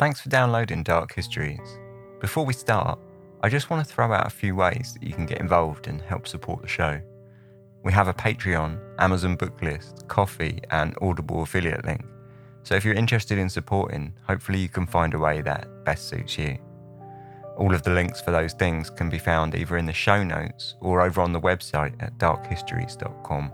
Thanks for downloading Dark Histories. Before we start, I just want to throw out a few ways that you can get involved and help support the show. We have a Patreon, Amazon book list, Ko-fi, and Audible affiliate link. So if you're interested in supporting, hopefully you can find a way that best suits you. All of the links for those things can be found either in the show notes or over on the website at darkhistories.com.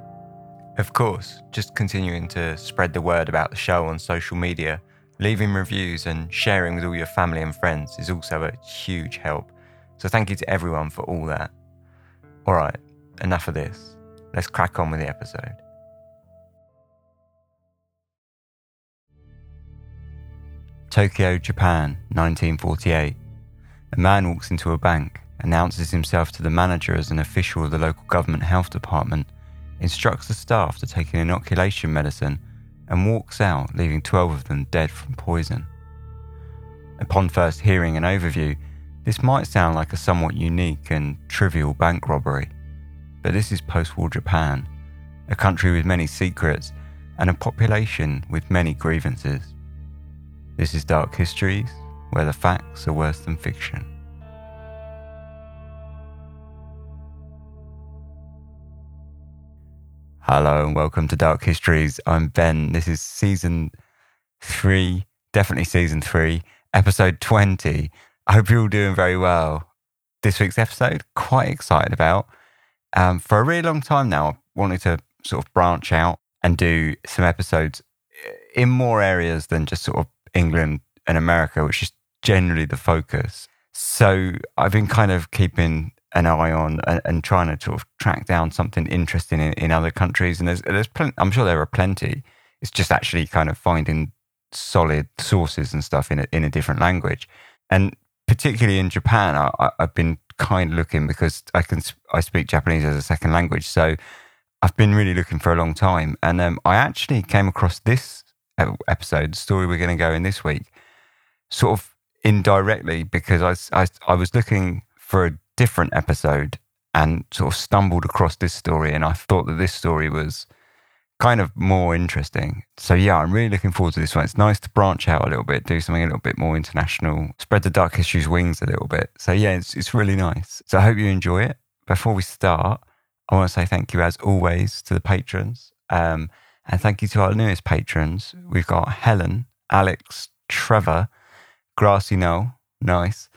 Of course, just continuing to spread the word about the show on social media, leaving reviews, and sharing with all your family and friends is also a huge help. So thank you to everyone for all that. Alright, enough of this. Let's crack on with the episode. Tokyo, Japan, 1948. A man walks into a bank, announces himself to the manager as an official of the local government health department, instructs the staff to take an inoculation medicine, and walks out, leaving 12 of them dead from poison. Upon first hearing an overview, this might sound like a somewhat unique and trivial bank robbery, but this is post war Japan, a country with many secrets and a population with many grievances. This is Dark Histories, where the facts are worse than fiction. Hello and welcome to Dark Histories. I'm Ben. This is season three, definitely season three, episode 20. I hope you're all doing very well. This week's episode, quite excited about. Um, for a really long time now, I've wanted to sort of branch out and do some episodes in more areas than just sort of England and America, which is generally the focus. So I've been kind of keeping an eye on and, and trying to sort of track down something interesting in, in other countries. And there's, there's plen- I'm sure there are plenty. It's just actually kind of finding solid sources and stuff in a, in a different language. And particularly in Japan, I, have been kind of looking because I can I speak Japanese as a second language, so I've been really looking for a long time. And um, I actually came across this episode, the story we're going to go in this week, sort of indirectly because I, I, I was looking for a different episode and sort of stumbled across this story, and I thought that this story was kind of more interesting. So yeah, I'm really looking forward to this one. It's nice to branch out a little bit, do something a little bit more international, spread the dark histories wings a little bit. So yeah, it's it's really nice. So I hope you enjoy it. Before we start, I want to say thank you as always to the patrons. Um, and thank you to our newest patrons. We've got Helen, Alex, Trevor, Grassy Knoll, nice,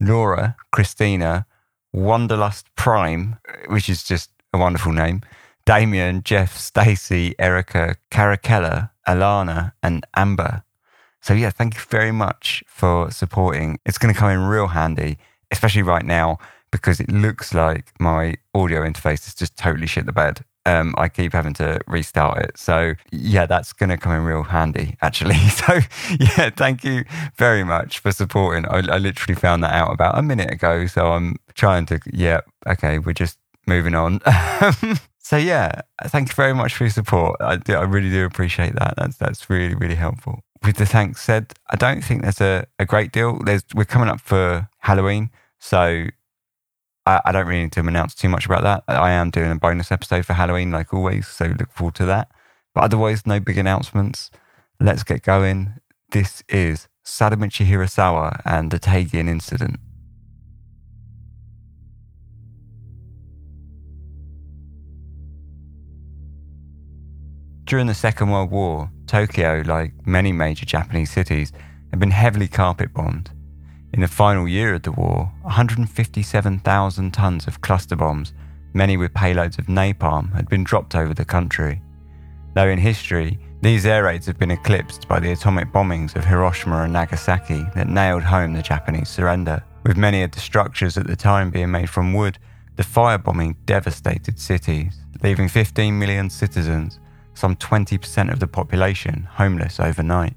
Laura, Christina, Wanderlust Prime, which is just a wonderful name, Damien, Jeff, Stacy, Erica, Caracella, Alana, and Amber. So yeah, thank you very much for supporting. It's going to come in real handy, especially right now because it looks like my audio interface is just totally shit the bed um, I keep having to restart it. So yeah, that's going to come in real handy actually. So yeah, thank you very much for supporting. I, I literally found that out about a minute ago. So I'm trying to, yeah, okay, we're just moving on. so yeah, thank you very much for your support. I, do, I really do appreciate that. That's, that's really, really helpful. With the thanks said, I don't think there's a, a great deal. There's, we're coming up for Halloween. So I, I, don't really need to announce too much about that. I am doing a bonus episode for Halloween, like always, so look forward to that. But otherwise, no big announcements. Let's get going. This is Sadamichi Hirasawa and the Teigin incident. During the Second World War, Tokyo, like many major Japanese cities, had been heavily carpet bombed. In the final year of the war, 157,000 tons of cluster bombs, many with payloads of napalm, had been dropped over the country. Though in history, these air raids have been eclipsed by the atomic bombings of Hiroshima and Nagasaki that nailed home the Japanese surrender. With many of the structures at the time being made from wood, the firebombing devastated cities, leaving 15 million citizens, some 20% of the population, homeless overnight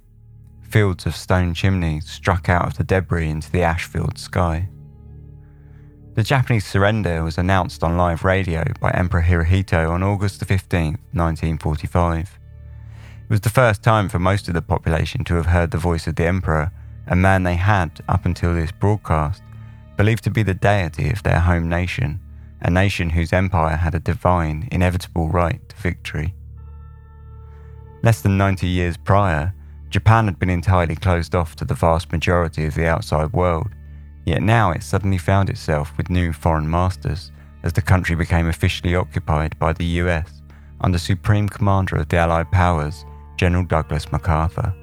fields of stone chimneys struck out of the debris into the ash filled sky. The Japanese surrender was announced on live radio by Emperor Hirohito on August 15, 1945. It was the first time for most of the population to have heard the voice of the Emperor, a man they had, up until this broadcast, believed to be the deity of their home nation, a nation whose empire had a divine, inevitable right to victory. Less than 90 years prior, Japan had been entirely closed off to the vast majority of the outside world, yet now it suddenly found itself with new foreign masters as the country became officially occupied by the US under Supreme Commander of the Allied Powers, General Douglas MacArthur.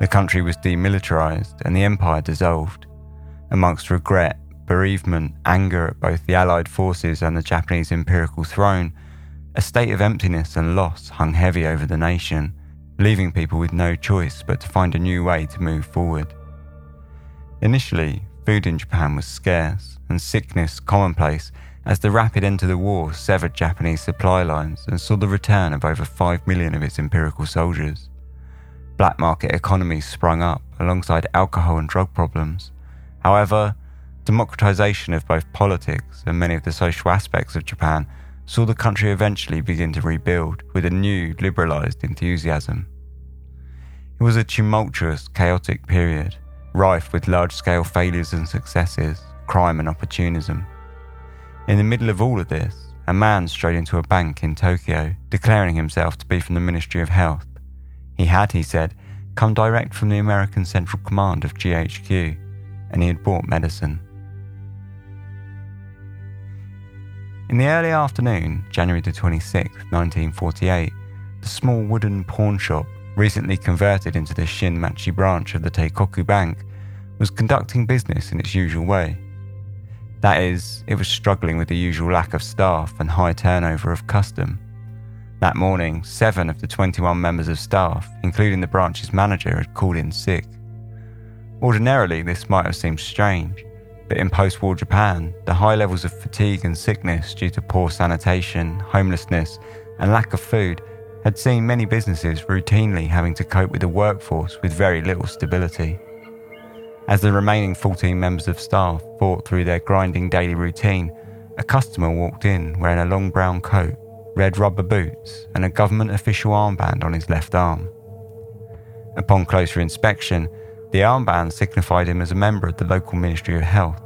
The country was demilitarized and the empire dissolved. Amongst regret, bereavement, anger at both the Allied forces and the Japanese imperial throne, a state of emptiness and loss hung heavy over the nation, leaving people with no choice but to find a new way to move forward. Initially, food in Japan was scarce and sickness commonplace as the rapid end to the war severed Japanese supply lines and saw the return of over 5 million of its imperial soldiers. Black market economies sprung up alongside alcohol and drug problems. However, democratization of both politics and many of the social aspects of Japan saw the country eventually begin to rebuild with a new, liberalized enthusiasm. It was a tumultuous, chaotic period, rife with large scale failures and successes, crime and opportunism. In the middle of all of this, a man strode into a bank in Tokyo, declaring himself to be from the Ministry of Health. He had, he said, come direct from the American Central Command of GHQ, and he had bought medicine. In the early afternoon, January the 26th, 1948, the small wooden pawn shop, recently converted into the Shin-Machi branch of the Teikoku Bank, was conducting business in its usual way. That is, it was struggling with the usual lack of staff and high turnover of custom. That morning, seven of the 21 members of staff, including the branch's manager, had called in sick. Ordinarily, this might have seemed strange, but in post war Japan, the high levels of fatigue and sickness due to poor sanitation, homelessness, and lack of food had seen many businesses routinely having to cope with a workforce with very little stability. As the remaining 14 members of staff fought through their grinding daily routine, a customer walked in wearing a long brown coat, red rubber boots, and a government official armband on his left arm. Upon closer inspection, the armband signified him as a member of the local Ministry of Health,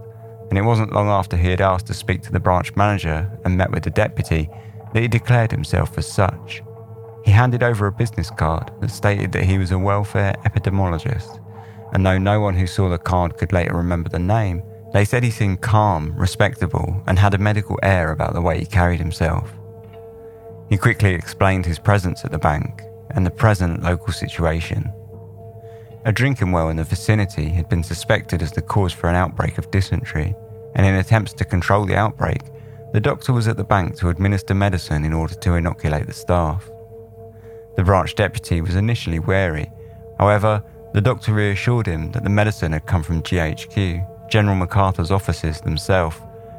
and it wasn't long after he had asked to speak to the branch manager and met with the deputy that he declared himself as such. He handed over a business card that stated that he was a welfare epidemiologist, and though no one who saw the card could later remember the name, they said he seemed calm, respectable, and had a medical air about the way he carried himself. He quickly explained his presence at the bank and the present local situation a drinking well in the vicinity had been suspected as the cause for an outbreak of dysentery, and in attempts to control the outbreak, the doctor was at the bank to administer medicine in order to inoculate the staff. The branch deputy was initially wary, however, the doctor reassured him that the medicine had come from GHQ, General MacArthur's offices themselves,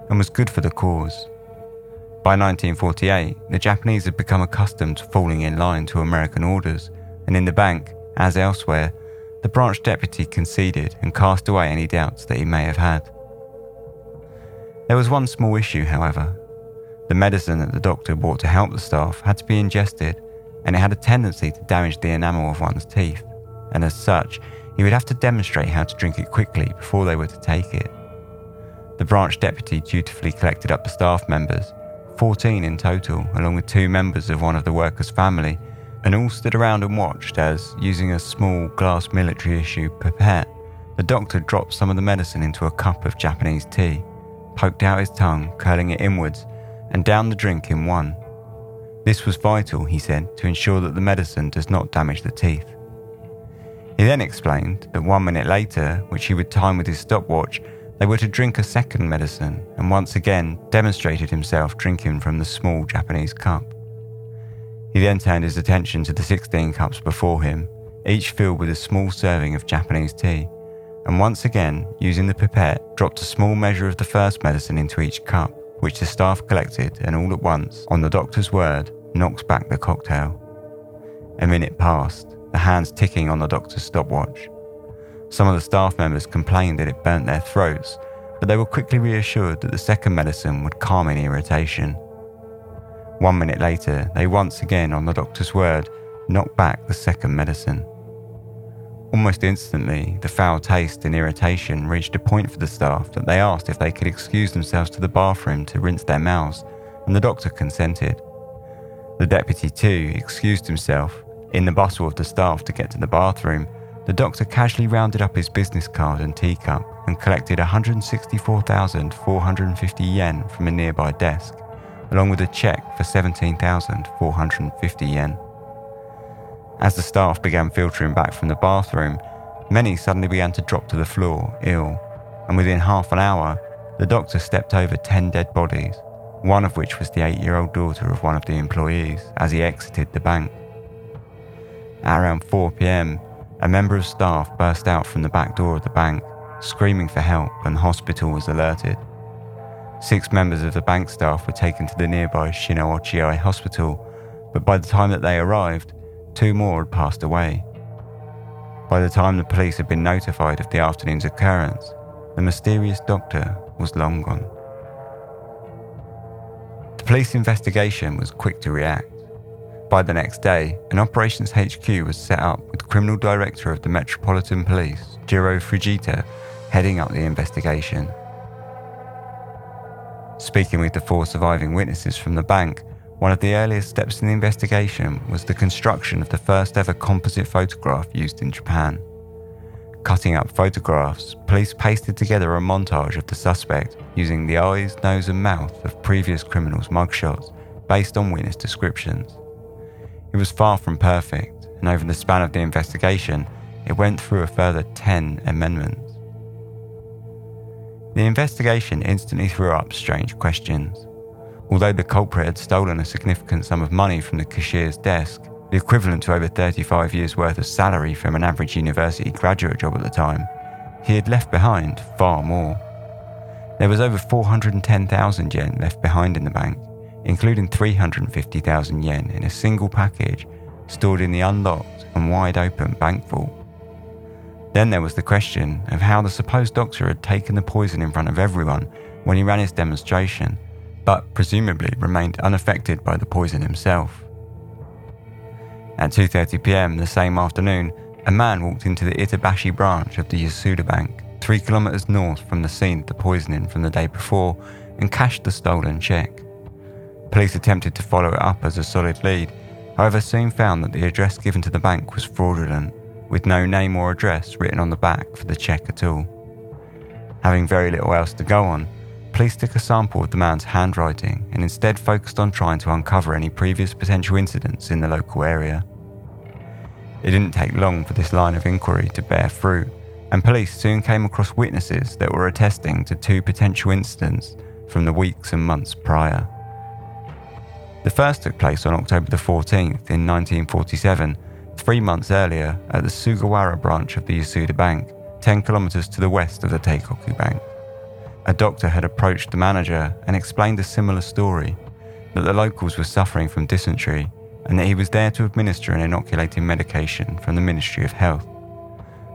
and was good for the cause. By 1948, the Japanese had become accustomed to falling in line to American orders, and in the bank, as elsewhere, the branch deputy conceded and cast away any doubts that he may have had. There was one small issue, however. The medicine that the doctor brought to help the staff had to be ingested, and it had a tendency to damage the enamel of one's teeth, and as such, he would have to demonstrate how to drink it quickly before they were to take it. The branch deputy dutifully collected up the staff members, 14 in total, along with two members of one of the workers' family, and all stood around and watched as, using a small glass military issue pipette, the doctor dropped some of the medicine into a cup of Japanese tea, poked out his tongue, curling it inwards, and downed the drink in one. This was vital, he said, to ensure that the medicine does not damage the teeth. He then explained that one minute later, which he would time with his stopwatch, they were to drink a second medicine, and once again demonstrated himself drinking from the small Japanese cup. He then turned his attention to the 16 cups before him, each filled with a small serving of Japanese tea, and once again, using the pipette, dropped a small measure of the first medicine into each cup, which the staff collected and all at once, on the doctor's word, knocked back the cocktail. A minute passed, the hands ticking on the doctor's stopwatch. Some of the staff members complained that it burnt their throats, but they were quickly reassured that the second medicine would calm any irritation. One minute later, they once again, on the doctor's word, knocked back the second medicine. Almost instantly, the foul taste and irritation reached a point for the staff that they asked if they could excuse themselves to the bathroom to rinse their mouths, and the doctor consented. The deputy, too, excused himself, In the bustle of the staff to get to the bathroom, the doctor casually rounded up his business card and teacup and collected 164,450 yen from a nearby desk, along with a check for 17,450 yen. As the staff began filtering back from the bathroom, many suddenly began to drop to the floor, ill, and within half an hour, the doctor stepped over 10 dead bodies, one of which was the eight year old daughter of one of the employees, as he exited the bank. At around 4 pm, a member of staff burst out from the back door of the bank, screaming for help, and the hospital was alerted. Six members of the bank staff were taken to the nearby Shin-Ochiai hospital, but by the time that they arrived, two more had passed away. By the time the police had been notified of the afternoon's occurrence, the mysterious doctor was long gone. The police investigation was quick to react. By the next day, an operations HQ was set up with criminal director of the Metropolitan Police, Jiro Fujita, heading up the investigation. Speaking with the four surviving witnesses from the bank, one of the earliest steps in the investigation was the construction of the first ever composite photograph used in Japan. Cutting up photographs, police pasted together a montage of the suspect using the eyes, nose, and mouth of previous criminals' mugshots based on witness descriptions. It was far from perfect, and over the span of the investigation, it went through a further 10 amendments. The investigation instantly threw up strange questions. Although the culprit had stolen a significant sum of money from the cashier's desk, the equivalent to over 35 years' worth of salary from an average university graduate job at the time, he had left behind far more. There was over 410,000 yen left behind in the bank, including 350,000 yen in a single package stored in the unlocked and wide open bank vault. Then there was the question of how the supposed doctor had taken the poison in front of everyone when he ran his demonstration, but presumably remained unaffected by the poison himself. At 2:30 p.m. the same afternoon, a man walked into the Itabashi branch of the Yasuda Bank, 3 kilometers north from the scene of the poisoning from the day before, and cashed the stolen check. Police attempted to follow it up as a solid lead, however, soon found that the address given to the bank was fraudulent, with no name or address written on the back for the check at all. Having very little else to go on, police took a sample of the man's handwriting and instead focused on trying to uncover any previous potential incidents in the local area. It didn't take long for this line of inquiry to bear fruit, and police soon came across witnesses that were attesting to two potential incidents from the weeks and months prior. The first took place on October the 14th in 1947, three months earlier at the Sugawara branch of the Yasuda Bank, 10 kilometers to the west of the Teikoku Bank. A doctor had approached the manager and explained a similar story that the locals were suffering from dysentery and that he was there to administer an inoculating medication from the Ministry of Health.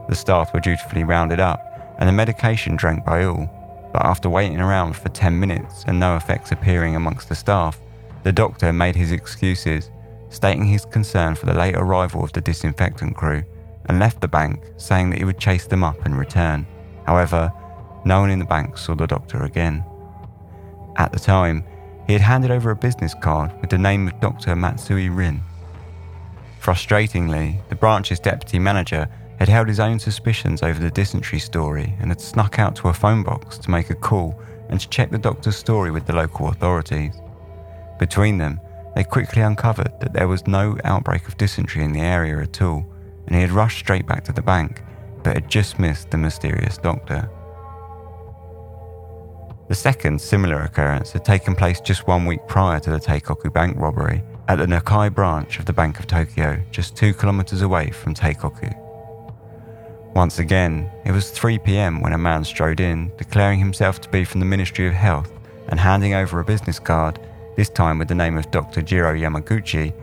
The staff were dutifully rounded up and the medication drank by all, but after waiting around for 10 minutes and no effects appearing amongst the staff, the doctor made his excuses, stating his concern for the late arrival of the disinfectant crew, and left the bank, saying that he would chase them up and return. However, no one in the bank saw the doctor again. At the time, he had handed over a business card with the name of Dr. Matsui Rin. Frustratingly, the branch's deputy manager had held his own suspicions over the dysentery story and had snuck out to a phone box to make a call and to check the doctor's story with the local authorities. Between them, they quickly uncovered that there was no outbreak of dysentery in the area at all, and he had rushed straight back to the bank, but had just missed the mysterious doctor. The second similar occurrence had taken place just one week prior to the Teikoku Bank robbery at the Nakai branch of the Bank of Tokyo, just two kilometers away from Teikoku. Once again, it was 3 pm when a man strode in, declaring himself to be from the Ministry of Health and handing over a business card this time with the name of Dr. Jiro Yamaguchi,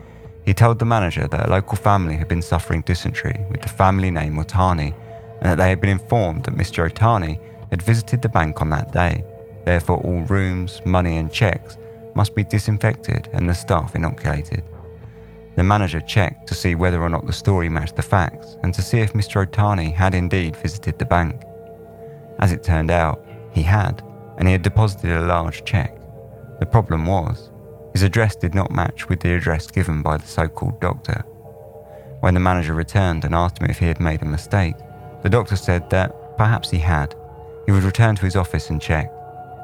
he told the manager that a local family had been suffering dysentery with the family name Otani, and that they had been informed that Mr. Otani had visited the bank on that day. Therefore, all rooms, money, and checks must be disinfected and the staff inoculated. The manager checked to see whether or not the story matched the facts and to see if Mr. Otani had indeed visited the bank. As it turned out, he had, and he had deposited a large check. The problem was, his address did not match with the address given by the so called doctor. When the manager returned and asked him if he had made a mistake, the doctor said that perhaps he had. He would return to his office and check.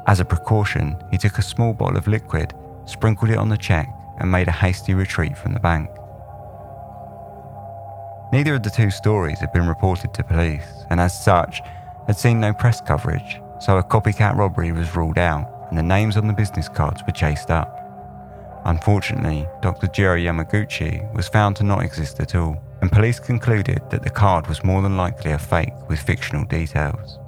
As a precaution, he took a small bottle of liquid, sprinkled it on the check, and made a hasty retreat from the bank. Neither of the two stories had been reported to police, and as such, had seen no press coverage, so a copycat robbery was ruled out and the names on the business cards were chased up. Unfortunately, Dr. Jiro Yamaguchi was found to not exist at all, and police concluded that the card was more than likely a fake with fictional details.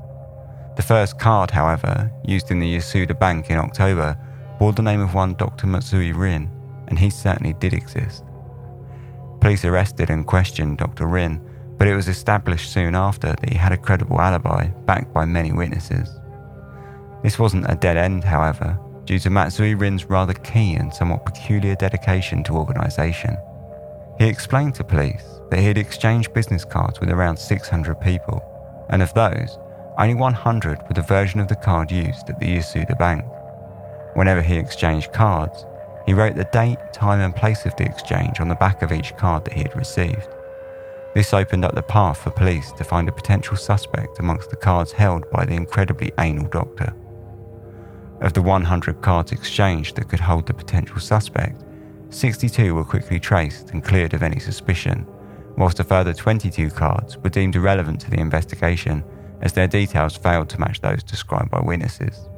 The first card, however, used in the Yasuda Bank in October, bore the name of one Dr. Matsui Rin, and he certainly did exist. Police arrested and questioned Dr. Rin, but it was established soon after that he had a credible alibi backed by many witnesses. This wasn't a dead end, however, due to Matsui Rin's rather keen and somewhat peculiar dedication to organisation. He explained to police that he had exchanged business cards with around 600 people, and of those, only 100 were the version of the card used at the Yasuda Bank. Whenever he exchanged cards, he wrote the date, time, and place of the exchange on the back of each card that he had received. This opened up the path for police to find a potential suspect amongst the cards held by the incredibly anal doctor. Of the 100 cards exchanged that could hold the potential suspect, 62 were quickly traced and cleared of any suspicion, whilst a further 22 cards were deemed irrelevant to the investigation as their details failed to match those described by witnesses.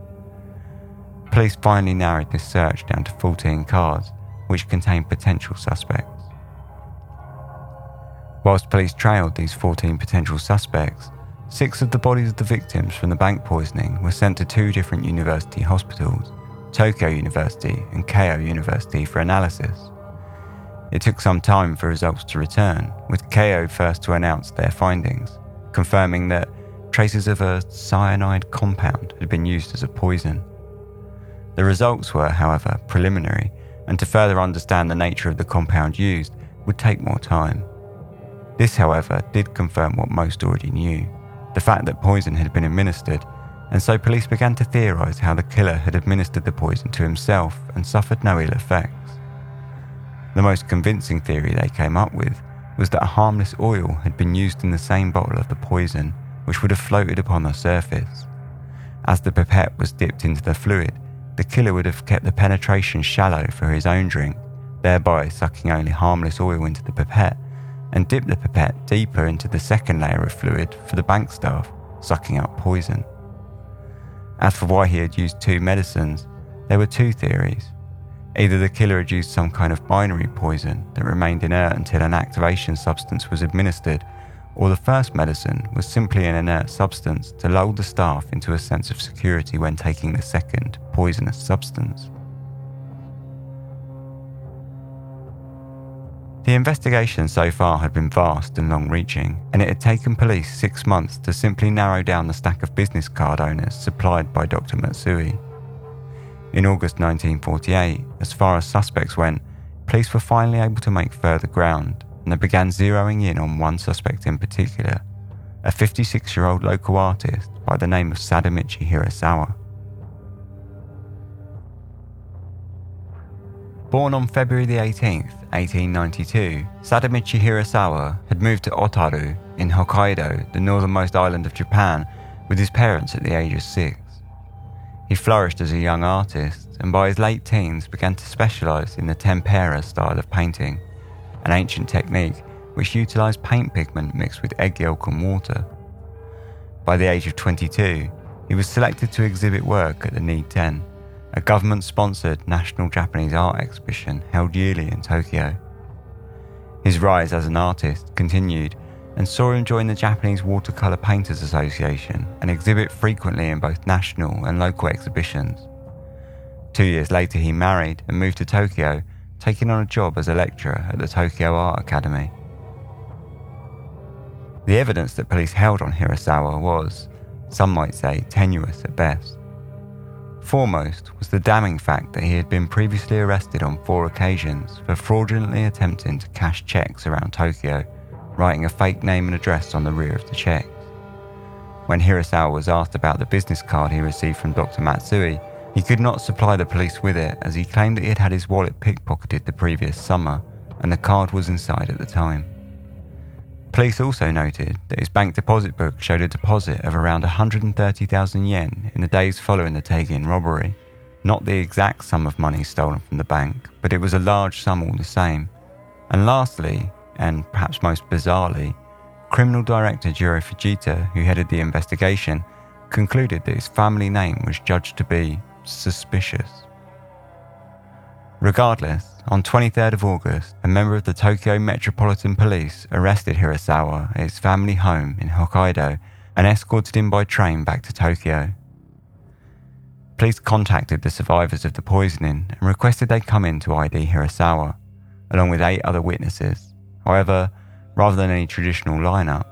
Police finally narrowed this search down to 14 cards, which contained potential suspects. Whilst police trailed these 14 potential suspects, six of the bodies of the victims from the bank poisoning were sent to two different university hospitals, Tokyo University and Keio University, for analysis. It took some time for results to return, with Keio first to announce their findings, confirming that traces of a cyanide compound had been used as a poison. The results were, however, preliminary, and to further understand the nature of the compound used would take more time. This, however, did confirm what most already knew the fact that poison had been administered, and so police began to theorise how the killer had administered the poison to himself and suffered no ill effects. The most convincing theory they came up with was that a harmless oil had been used in the same bottle of the poison, which would have floated upon the surface. As the pipette was dipped into the fluid, the killer would have kept the penetration shallow for his own drink, thereby sucking only harmless oil into the pipette and dip the pipette deeper into the second layer of fluid for the bank staff, sucking up poison. As for why he had used two medicines, there were two theories. Either the killer had used some kind of binary poison that remained inert until an activation substance was administered, or the first medicine was simply an inert substance to lull the staff into a sense of security when taking the second, poisonous substance. The investigation so far had been vast and long reaching, and it had taken police six months to simply narrow down the stack of business card owners supplied by Dr. Matsui. In August 1948, as far as suspects went, police were finally able to make further ground, and they began zeroing in on one suspect in particular a 56 year old local artist by the name of Sadamichi Hirasawa. Born on February the 18th, 1892, Sadamichi Hirasawa had moved to Otaru in Hokkaido, the northernmost island of Japan, with his parents at the age of six. He flourished as a young artist and by his late teens began to specialise in the tempera style of painting, an ancient technique which utilised paint pigment mixed with egg yolk and water. By the age of 22, he was selected to exhibit work at the Niiten, a government sponsored national Japanese art exhibition held yearly in Tokyo. His rise as an artist continued and saw him join the Japanese Watercolour Painters Association and exhibit frequently in both national and local exhibitions. Two years later, he married and moved to Tokyo, taking on a job as a lecturer at the Tokyo Art Academy. The evidence that police held on Hirasawa was, some might say, tenuous at best. Foremost was the damning fact that he had been previously arrested on four occasions for fraudulently attempting to cash checks around Tokyo, writing a fake name and address on the rear of the checks. When Hirasawa was asked about the business card he received from Dr. Matsui, he could not supply the police with it as he claimed that he had had his wallet pickpocketed the previous summer and the card was inside at the time. Police also noted that his bank deposit book showed a deposit of around 130,000 yen in the days following the Teigin robbery. Not the exact sum of money stolen from the bank, but it was a large sum all the same. And lastly, and perhaps most bizarrely, criminal director Jiro Fujita, who headed the investigation, concluded that his family name was judged to be suspicious. Regardless, on 23rd of August, a member of the Tokyo Metropolitan Police arrested Hirasawa at his family home in Hokkaido and escorted him by train back to Tokyo. Police contacted the survivors of the poisoning and requested they come in to ID Hirasawa, along with eight other witnesses. However, rather than any traditional lineup,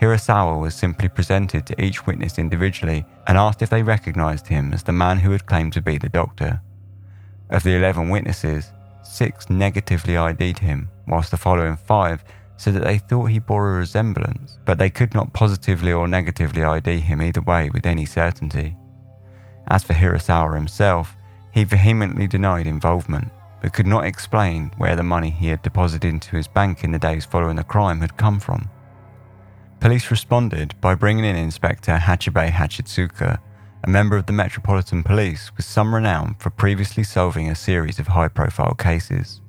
Hirasawa was simply presented to each witness individually and asked if they recognized him as the man who had claimed to be the doctor. Of the 11 witnesses, six negatively ID'd him, whilst the following five said that they thought he bore a resemblance, but they could not positively or negatively ID him either way with any certainty. As for Hirasawa himself, he vehemently denied involvement, but could not explain where the money he had deposited into his bank in the days following the crime had come from. Police responded by bringing in Inspector Hachibe Hachitsuka, a member of the Metropolitan Police with some renown for previously solving a series of high profile cases.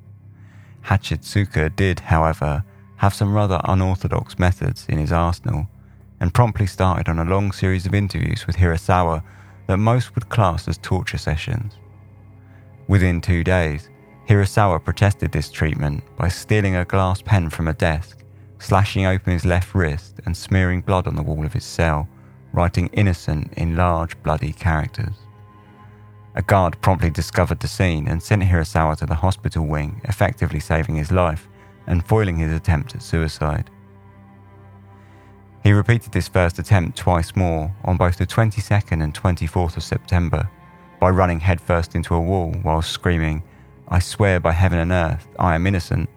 Hachitsuka did, however, have some rather unorthodox methods in his arsenal and promptly started on a long series of interviews with Hirasawa that most would class as torture sessions. Within two days, Hirasawa protested this treatment by stealing a glass pen from a desk slashing open his left wrist and smearing blood on the wall of his cell, writing innocent in large bloody characters. A guard promptly discovered the scene and sent Hirasawa to the hospital wing, effectively saving his life and foiling his attempt at suicide. He repeated this first attempt twice more on both the 22nd and 24th of September by running headfirst into a wall while screaming, I swear by heaven and earth, I am innocent,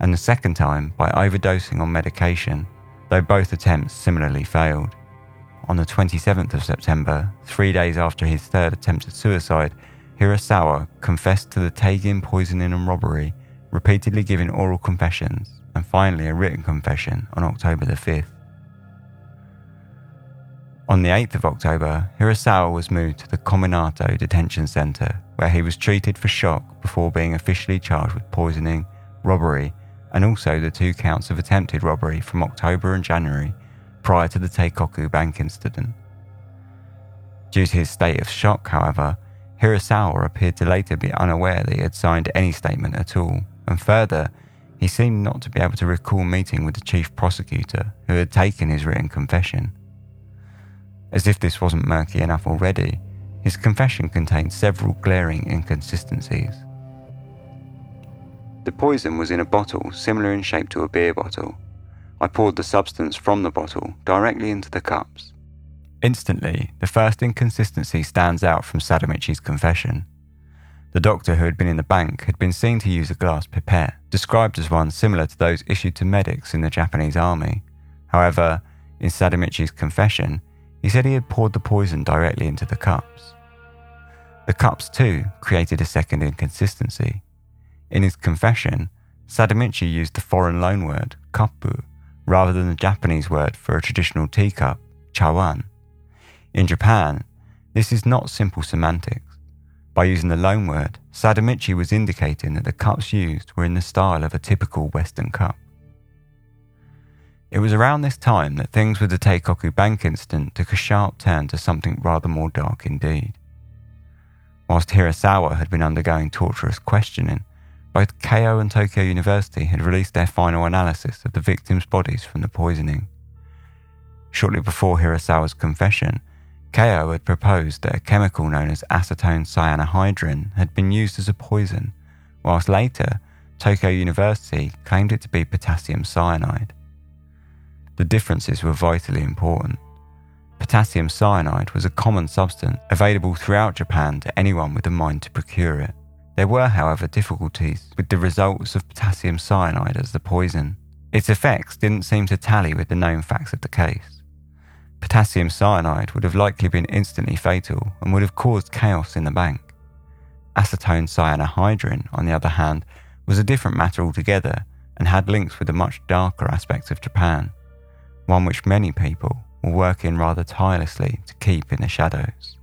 and the second time by overdosing on medication, though both attempts similarly failed. On the 27th of September, three days after his third attempt at suicide, Hirasawa confessed to the Teigin poisoning and robbery, repeatedly giving oral confessions, and finally a written confession on October the 5th. On the 8th of October, Hirasawa was moved to the Kominato Detention Center, where he was treated for shock before being officially charged with poisoning, robbery, and also the two counts of attempted robbery from October and January prior to the Teikoku Bank incident. Due to his state of shock, however, Hirasawa appeared to later be unaware that he had signed any statement at all, and further, he seemed not to be able to recall meeting with the chief prosecutor who had taken his written confession. As if this wasn't murky enough already, his confession contained several glaring inconsistencies. The poison was in a bottle similar in shape to a beer bottle. I poured the substance from the bottle directly into the cups. Instantly, the first inconsistency stands out from Sadamichi's confession. The doctor who had been in the bank had been seen to use a glass pipette, described as one similar to those issued to medics in the Japanese army. However, in Sadamichi's confession, he said he had poured the poison directly into the cups. The cups, too, created a second inconsistency. In his confession, Sadamichi used the foreign loanword, kappu, rather than the Japanese word for a traditional teacup, chawan. In Japan, this is not simple semantics. By using the loanword, Sadamichi was indicating that the cups used were in the style of a typical Western cup. It was around this time that things with the Teikoku Bank incident took a sharp turn to something rather more dark indeed. Whilst Hirasawa had been undergoing torturous questioning, both Keio and Tokyo University had released their final analysis of the victims' bodies from the poisoning. Shortly before Hirasawa's confession, Keio had proposed that a chemical known as acetone cyanohydrin had been used as a poison, whilst later, Tokyo University claimed it to be potassium cyanide. The differences were vitally important. Potassium cyanide was a common substance available throughout Japan to anyone with a mind to procure it. There were, however, difficulties with the results of potassium cyanide as the poison. Its effects didn't seem to tally with the known facts of the case. Potassium cyanide would have likely been instantly fatal and would have caused chaos in the bank. Acetone cyanohydrin, on the other hand, was a different matter altogether and had links with the much darker aspects of Japan, one which many people were working rather tirelessly to keep in the shadows.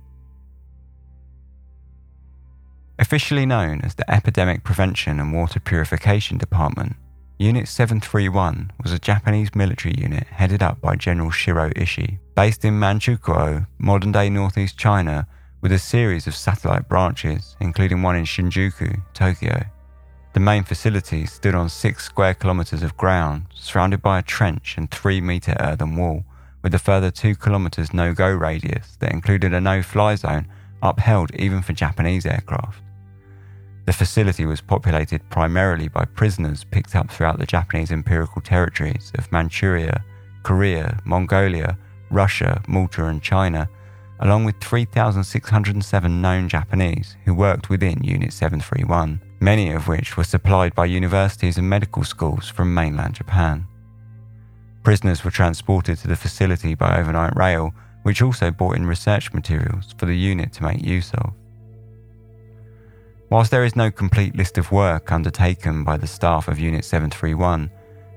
Officially known as the Epidemic Prevention and Water Purification Department, Unit 731 was a Japanese military unit headed up by General Shiro Ishii, based in Manchukuo, modern day northeast China, with a series of satellite branches, including one in Shinjuku, Tokyo. The main facility stood on six square kilometres of ground, surrounded by a trench and three metre earthen wall, with a further two kilometres no go radius that included a no fly zone upheld even for Japanese aircraft. The facility was populated primarily by prisoners picked up throughout the Japanese imperial territories of Manchuria, Korea, Mongolia, Russia, Malta, and China, along with 3,607 known Japanese who worked within Unit 731, many of which were supplied by universities and medical schools from mainland Japan. Prisoners were transported to the facility by overnight rail, which also brought in research materials for the unit to make use of. Whilst there is no complete list of work undertaken by the staff of Unit 731,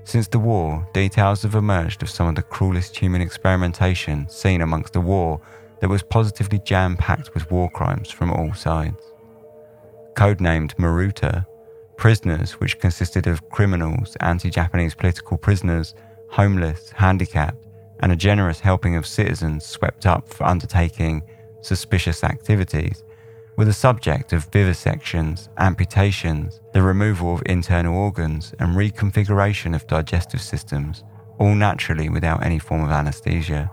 since the war, details have emerged of some of the cruelest human experimentation seen amongst a war that was positively jam packed with war crimes from all sides. Codenamed Maruta, prisoners, which consisted of criminals, anti Japanese political prisoners, homeless, handicapped, and a generous helping of citizens swept up for undertaking suspicious activities, were the subject of vivisections, amputations, the removal of internal organs, and reconfiguration of digestive systems, all naturally without any form of anaesthesia.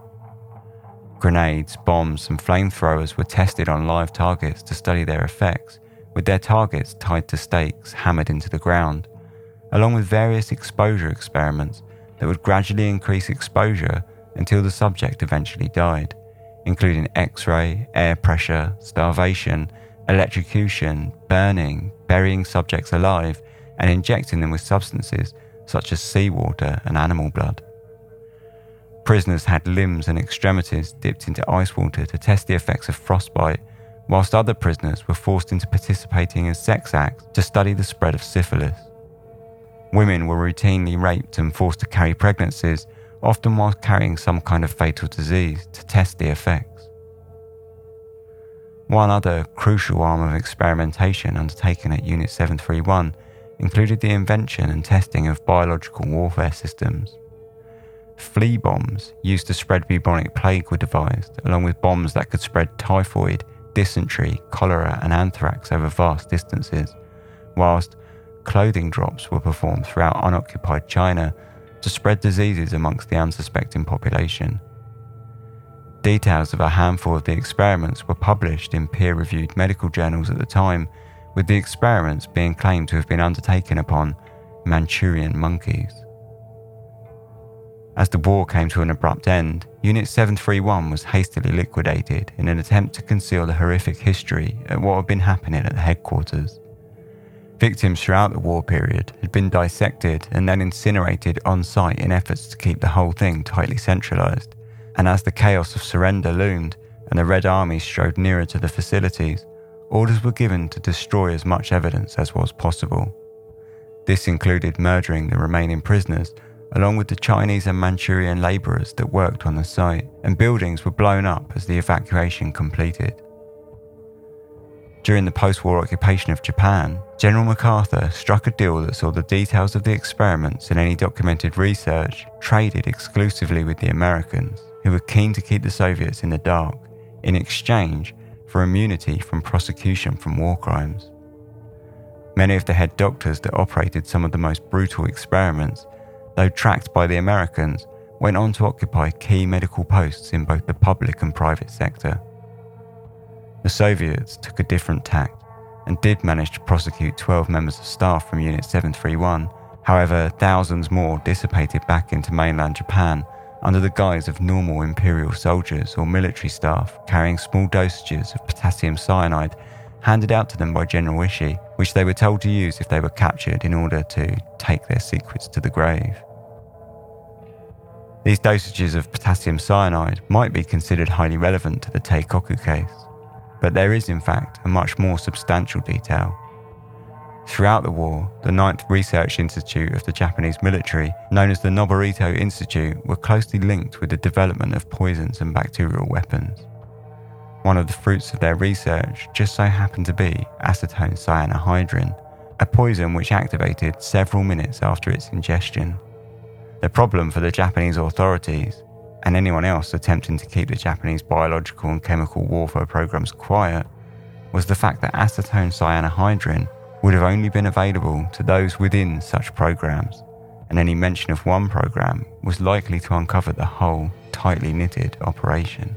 Grenades, bombs, and flamethrowers were tested on live targets to study their effects, with their targets tied to stakes hammered into the ground, along with various exposure experiments that would gradually increase exposure until the subject eventually died including X ray, air pressure, starvation, electrocution, burning, burying subjects alive, and injecting them with substances such as seawater and animal blood. Prisoners had limbs and extremities dipped into ice water to test the effects of frostbite, whilst other prisoners were forced into participating in sex acts to study the spread of syphilis. Women were routinely raped and forced to carry pregnancies often while carrying some kind of fatal disease, to test the effects. One other crucial arm of experimentation undertaken at Unit 731 included the invention and testing of biological warfare systems. Flea bombs used to spread bubonic plague were devised, along with bombs that could spread typhoid, dysentery, cholera, and anthrax over vast distances, whilst clothing drops were performed throughout unoccupied China to spread diseases amongst the unsuspecting population. Details of a handful of the experiments were published in peer reviewed medical journals at the time, with the experiments being claimed to have been undertaken upon Manchurian monkeys. As the war came to an abrupt end, Unit 731 was hastily liquidated in an attempt to conceal the horrific history of what had been happening at the headquarters. Victims throughout the war period had been dissected and then incinerated on site in efforts to keep the whole thing tightly centralised. And as the chaos of surrender loomed and the Red Army strode nearer to the facilities, orders were given to destroy as much evidence as was possible. This included murdering the remaining prisoners, along with the Chinese and Manchurian labourers that worked on the site, and buildings were blown up as the evacuation completed. During the post war occupation of Japan, General MacArthur struck a deal that saw the details of the experiments and any documented research traded exclusively with the Americans, who were keen to keep the Soviets in the dark, in exchange for immunity from prosecution from war crimes. Many of the head doctors that operated some of the most brutal experiments, though tracked by the Americans, went on to occupy key medical posts in both the public and private sector. The Soviets took a different tact and did manage to prosecute 12 members of staff from Unit 731. However, thousands more dissipated back into mainland Japan under the guise of normal imperial soldiers or military staff carrying small dosages of potassium cyanide handed out to them by General Ishii, which they were told to use if they were captured in order to take their secrets to the grave. These dosages of potassium cyanide might be considered highly relevant to the Teikoku case but there is, in fact, a much more substantial detail. Throughout the war, the 9th Research Institute of the Japanese military, known as the Noborito Institute, were closely linked with the development of poisons and bacterial weapons. One of the fruits of their research just so happened to be acetone cyanohydrin, a poison which activated several minutes after its ingestion. The problem for the Japanese authorities, and anyone else attempting to keep the Japanese biological and chemical warfare programs quiet, was the fact that acetone cyanohydrin would have only been available to those within such programs, and any mention of one program was likely to uncover the whole tightly knitted operation.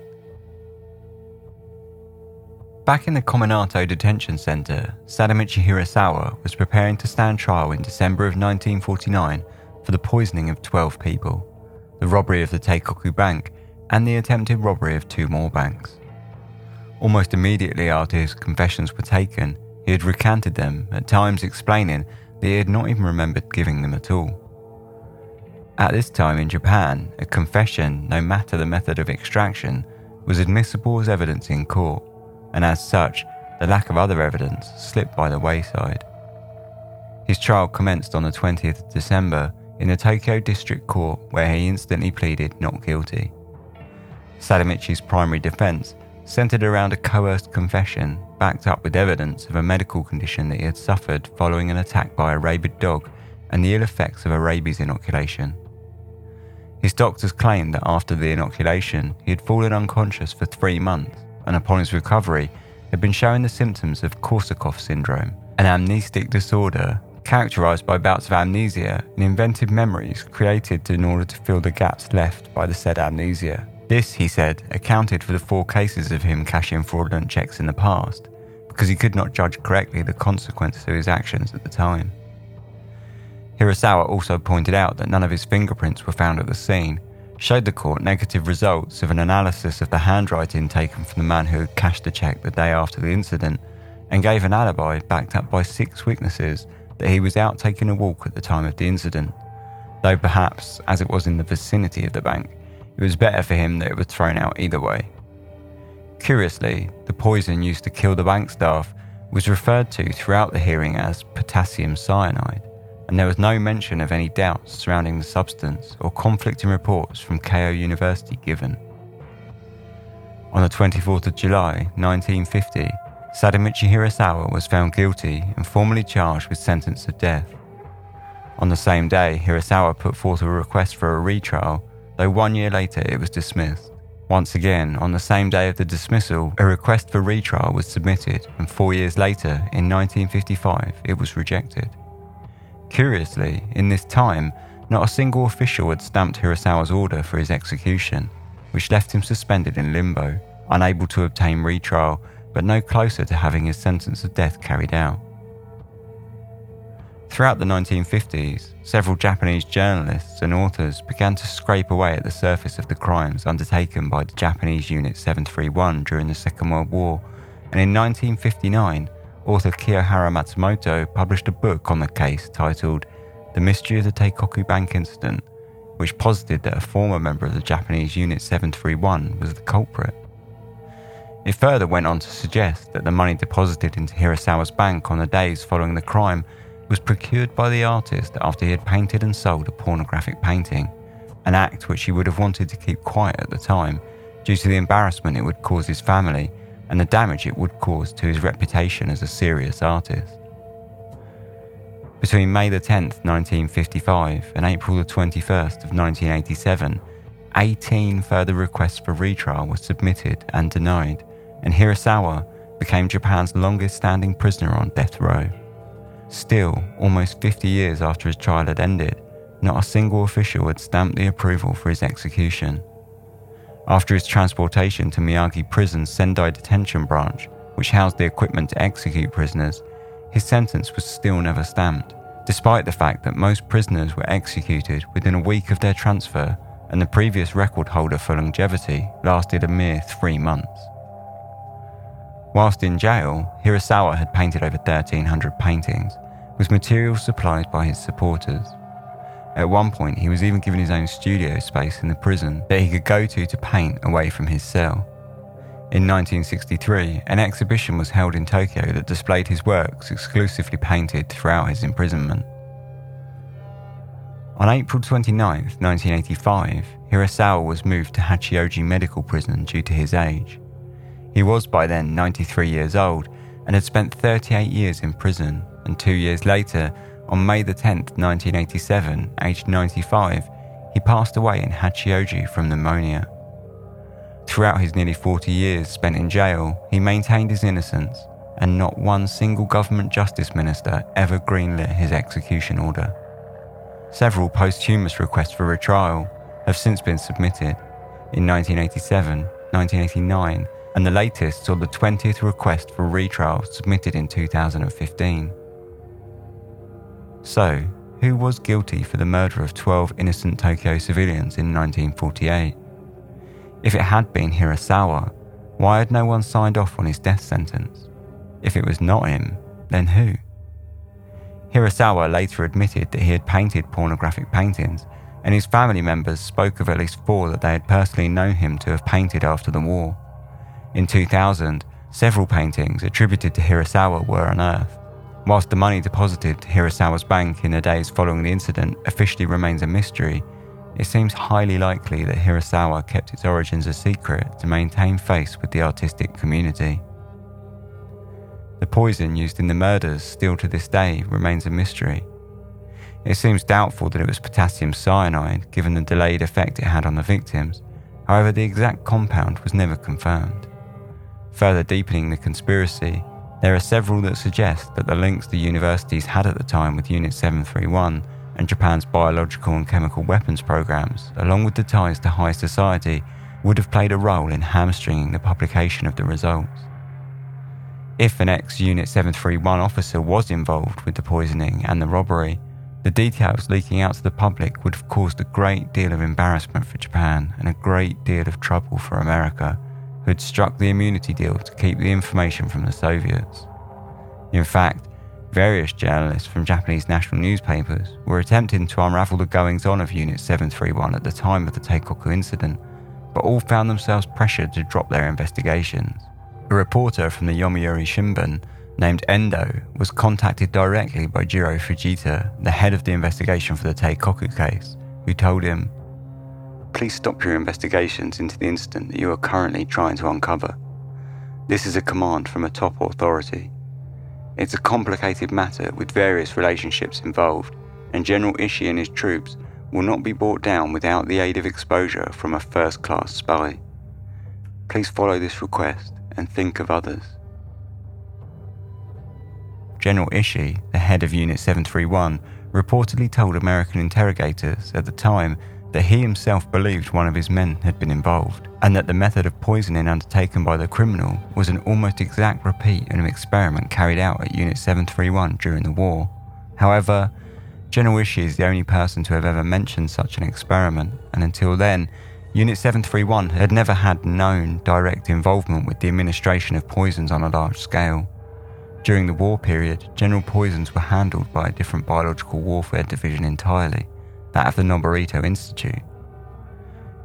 Back in the Kominato Detention Center, Sadamichi Hirasawa was preparing to stand trial in December of 1949 for the poisoning of 12 people, the robbery of the Teikoku Bank, and the attempted robbery of two more banks. Almost immediately after his confessions were taken, he had recanted them, at times explaining that he had not even remembered giving them at all. At this time in Japan, a confession, no matter the method of extraction, was admissible as evidence in court and as such, the lack of other evidence slipped by the wayside. His trial commenced on the 20th of December in the Tokyo District Court, where he instantly pleaded not guilty. Sadamichi's primary defense centered around a coerced confession backed up with evidence of a medical condition that he had suffered following an attack by a rabid dog and the ill effects of a rabies inoculation. His doctors claimed that after the inoculation, he had fallen unconscious for three months and upon his recovery had been showing the symptoms of Korsakoff syndrome, an amnestic disorder characterized by bouts of amnesia and invented memories created in order to fill the gaps left by the said amnesia. This, he said, accounted for the four cases of him cashing fraudulent checks in the past, because he could not judge correctly the consequences of his actions at the time. Hirasawa also pointed out that none of his fingerprints were found at the scene, showed the court negative results of an analysis of the handwriting taken from the man who had cashed the cheque the day after the incident, and gave an alibi backed up by six witnesses that he was out taking a walk at the time of the incident, though perhaps, as it was in the vicinity of the bank, it was better for him that it was thrown out either way. Curiously, the poison used to kill the bank staff was referred to throughout the hearing as potassium cyanide and there was no mention of any doubts surrounding the substance or conflicting reports from Keio University given. On the 24th of July 1950, Sadamichi Hirasawa was found guilty and formally charged with sentence of death. On the same day, Hirasawa put forth a request for a retrial, though one year later it was dismissed. Once again, on the same day of the dismissal, a request for retrial was submitted, and four years later, in 1955, it was rejected. Curiously, in this time, not a single official had stamped Hirasawa's order for his execution, which left him suspended in limbo, unable to obtain retrial, but no closer to having his sentence of death carried out. Throughout the 1950s, several Japanese journalists and authors began to scrape away at the surface of the crimes undertaken by the Japanese Unit 731 during the Second World War, and in 1959, author Kiyohara Matsumoto published a book on the case titled The Mystery of the Teikoku Bank Incident, which posited that a former member of the Japanese Unit 731 was the culprit. It further went on to suggest that the money deposited into Hirasawa's bank on the days following the crime was procured by the artist after he had painted and sold a pornographic painting, an act which he would have wanted to keep quiet at the time due to the embarrassment it would cause his family and the damage it would cause to his reputation as a serious artist. Between May the 10th, 1955 and April the 21st of 1987, 18 further requests for retrial were submitted and denied, and Hirasawa became Japan's longest standing prisoner on death row. Still, almost 50 years after his trial had ended, not a single official had stamped the approval for his execution. After his transportation to Miyagi Prison's Sendai Detention Branch, which housed the equipment to execute prisoners, his sentence was still never stamped, despite the fact that most prisoners were executed within a week of their transfer and the previous record holder for longevity lasted a mere three months. Whilst in jail, Hirasawa had painted over 1,300 paintings, with materials supplied by his supporters. At one point, he was even given his own studio space in the prison that he could go to to paint away from his cell. In 1963, an exhibition was held in Tokyo that displayed his works exclusively painted throughout his imprisonment. On April 29, 1985, Hirasawa was moved to Hachioji Medical Prison due to his age. He was by then 93 years old and had spent 38 years in prison, and two years later, on May 10, 1987, aged 95, he passed away in Hachioji from pneumonia. Throughout his nearly 40 years spent in jail, he maintained his innocence, and not one single government justice minister ever greenlit his execution order. Several posthumous requests for retrial have since been submitted in 1987, 1989, and the latest saw the 20th request for retrial submitted in 2015. So, who was guilty for the murder of 12 innocent Tokyo civilians in 1948? If it had been Hirasawa, why had no one signed off on his death sentence? If it was not him, then who? Hirasawa later admitted that he had painted pornographic paintings, and his family members spoke of at least four that they had personally known him to have painted after the war. In 2000, several paintings attributed to Hirasawa were unearthed. Whilst the money deposited to Hirasawa's bank in the days following the incident officially remains a mystery, it seems highly likely that Hirasawa kept its origins a secret to maintain face with the artistic community. The poison used in the murders still to this day remains a mystery. It seems doubtful that it was potassium cyanide given the delayed effect it had on the victims, however, the exact compound was never confirmed. Further deepening the conspiracy, there are several that suggest that the links the universities had at the time with Unit 731 and Japan's biological and chemical weapons programs, along with the ties to high society, would have played a role in hamstringing the publication of the results. If an ex Unit 731 officer was involved with the poisoning and the robbery, the details leaking out to the public would have caused a great deal of embarrassment for Japan and a great deal of trouble for America, who had struck the immunity deal to keep the information from the Soviets. In fact, Various journalists from Japanese national newspapers were attempting to unravel the goings on of Unit 731 at the time of the Teikoku incident, but all found themselves pressured to drop their investigations. A reporter from the Yomiuri Shimbun named Endo was contacted directly by Jiro Fujita, the head of the investigation for the Teikoku case, who told him, Please stop your investigations into the incident that you are currently trying to uncover. This is a command from a top authority. It's a complicated matter with various relationships involved, and General Ishii and his troops will not be brought down without the aid of exposure from a first class spy. Please follow this request and think of others. General Ishii, the head of Unit 731, reportedly told American interrogators at the time that he himself believed one of his men had been involved, and that the method of poisoning undertaken by the criminal was an almost exact repeat of an experiment carried out at Unit 731 during the war. However, General Ishii is the only person to have ever mentioned such an experiment, and until then, Unit 731 had never had known direct involvement with the administration of poisons on a large scale. During the war period, general poisons were handled by a different biological warfare division entirely that of the Noborito Institute.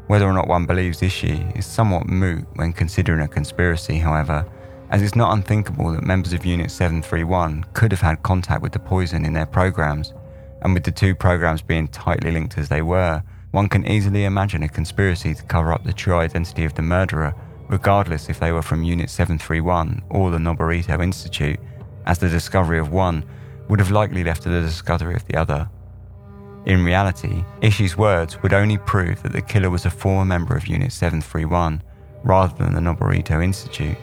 Whether or not one believes Ishii is somewhat moot when considering a conspiracy, however, as it's not unthinkable that members of Unit 731 could have had contact with the poison in their programs, and with the two programs being tightly linked as they were, one can easily imagine a conspiracy to cover up the true identity of the murderer, regardless if they were from Unit 731 or the Noborito Institute, as the discovery of one would have likely left to the discovery of the other. In reality, Ishii's words would only prove that the killer was a former member of Unit 731 rather than the Noborito Institute.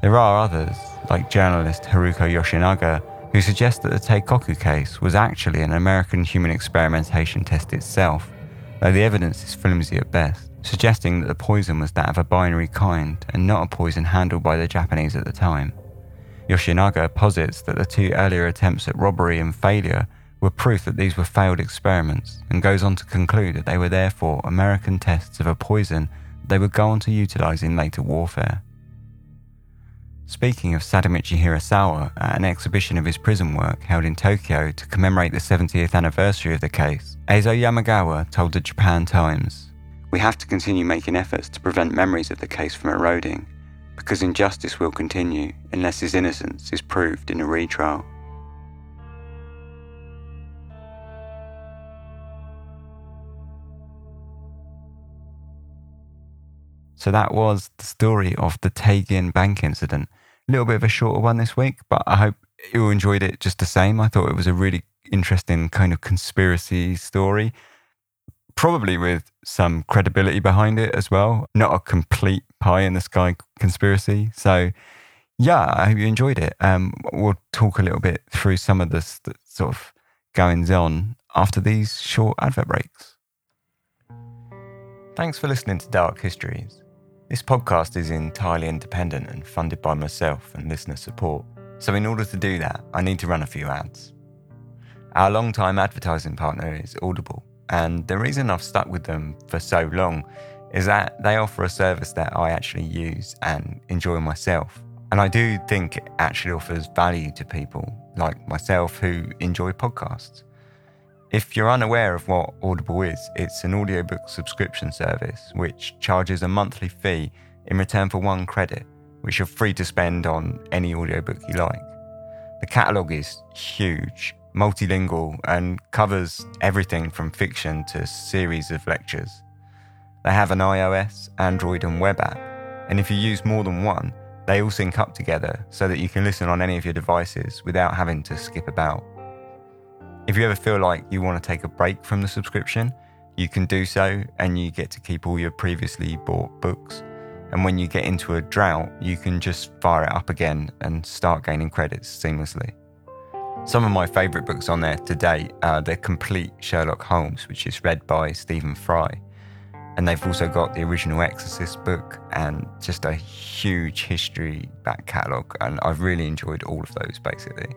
There are others, like journalist Haruko Yoshinaga, who suggest that the Teikoku case was actually an American human experimentation test itself, though the evidence is flimsy at best, suggesting that the poison was that of a binary kind and not a poison handled by the Japanese at the time. Yoshinaga posits that the two earlier attempts at robbery and failure were proof that these were failed experiments, and goes on to conclude that they were therefore American tests of a poison they would go on to utilize in later warfare. Speaking of Sadamichi Hirasawa at an exhibition of his prison work held in Tokyo to commemorate the 70th anniversary of the case, Eizo Yamagawa told the Japan Times, We have to continue making efforts to prevent memories of the case from eroding, because injustice will continue unless his innocence is proved in a retrial. So that was the story of the Teigin Bank incident. A little bit of a shorter one this week, but I hope you enjoyed it just the same. I thought it was a really interesting kind of conspiracy story, probably with some credibility behind it as well. Not a complete pie in the sky conspiracy. So, yeah, I hope you enjoyed it. Um, we'll talk a little bit through some of the sort of goings on after these short advert breaks. Thanks for listening to Dark Histories. This podcast is entirely independent and funded by myself and listener support. So, in order to do that, I need to run a few ads. Our long-time advertising partner is Audible, and the reason I've stuck with them for so long is that they offer a service that I actually use and enjoy myself. And I do think it actually offers value to people like myself who enjoy podcasts. If you're unaware of what Audible is, it's an audiobook subscription service which charges a monthly fee in return for one credit, which you're free to spend on any audiobook you like. The catalogue is huge, multilingual, and covers everything from fiction to series of lectures. They have an iOS, Android, and web app, and if you use more than one, they all sync up together so that you can listen on any of your devices without having to skip about. If you ever feel like you want to take a break from the subscription, you can do so and you get to keep all your previously bought books. And when you get into a drought, you can just fire it up again and start gaining credits seamlessly. Some of my favourite books on there to date are The Complete Sherlock Holmes, which is read by Stephen Fry. And they've also got the original Exorcist book and just a huge history back catalogue. And I've really enjoyed all of those basically.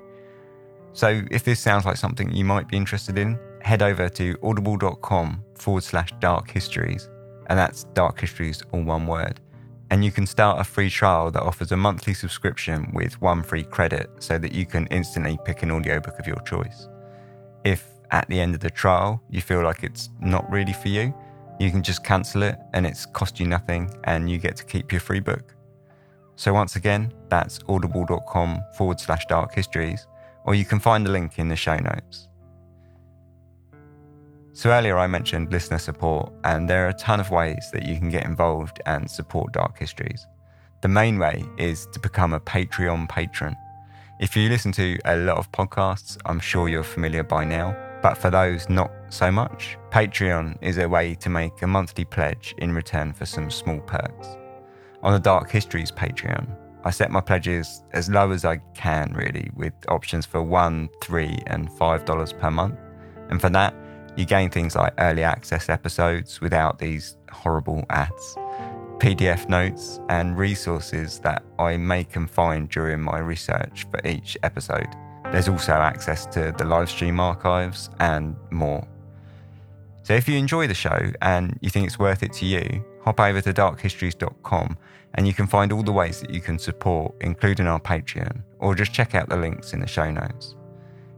So if this sounds like something you might be interested in, head over to audible.com forward slash dark histories. And that's dark histories, all one word and you can start a free trial that offers a monthly subscription with one free credit so that you can instantly pick an audiobook of your choice. If at the end of the trial you feel like it's not really for you, you can just cancel it and it's cost you nothing and you get to keep your free book. So once again, that's audible.com forward slash dark histories, or you can find the link in the show notes. So, earlier I mentioned listener support, and there are a ton of ways that you can get involved and support Dark Histories. The main way is to become a Patreon patron. If you listen to a lot of podcasts, I'm sure you're familiar by now, but for those not so much, Patreon is a way to make a monthly pledge in return for some small perks. On the Dark Histories Patreon, I set my pledges as low as I can, really, with options for one, 3, and five dollars per month. And for that, you gain things like early access episodes without these horrible ads, PDF notes, and resources that I make and find during my research for each episode. There's also access to the live stream archives and more. So if you enjoy the show and you think it's worth it to you, hop over to darkhistories.com and you can find all the ways that you can support, including our Patreon, or just check out the links in the show notes.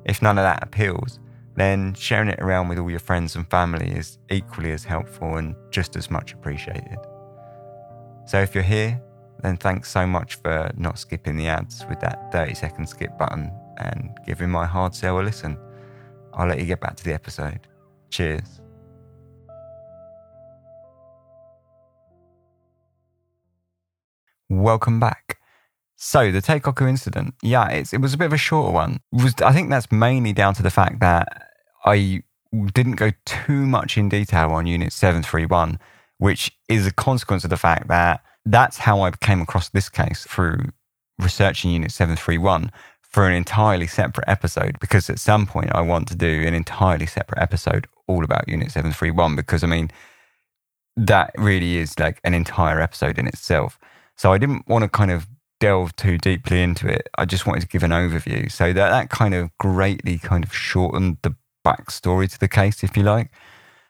If none of that appeals, then sharing it around with all your friends and family is equally as helpful and just as much appreciated. So if you're here, then thanks so much for not skipping the ads with that 30 second skip button and giving my hard sell a listen. I'll let you get back to the episode. Cheers. Welcome back. So the Teikoku incident, yeah, it was a bit of a shorter one. Was I think that's mainly down to the fact that I didn't go too much in detail on Unit 731, which is a consequence of the fact that that's how I came across this case through researching Unit 731 for an entirely separate episode because at some point I want to do an entirely separate episode all about Unit 731 because I mean that really is like an entire episode in itself. So I didn't want to kind of delve too deeply into it. I just wanted to give an overview. So that, that kind of greatly kind of shortened the backstory to the case, if you like.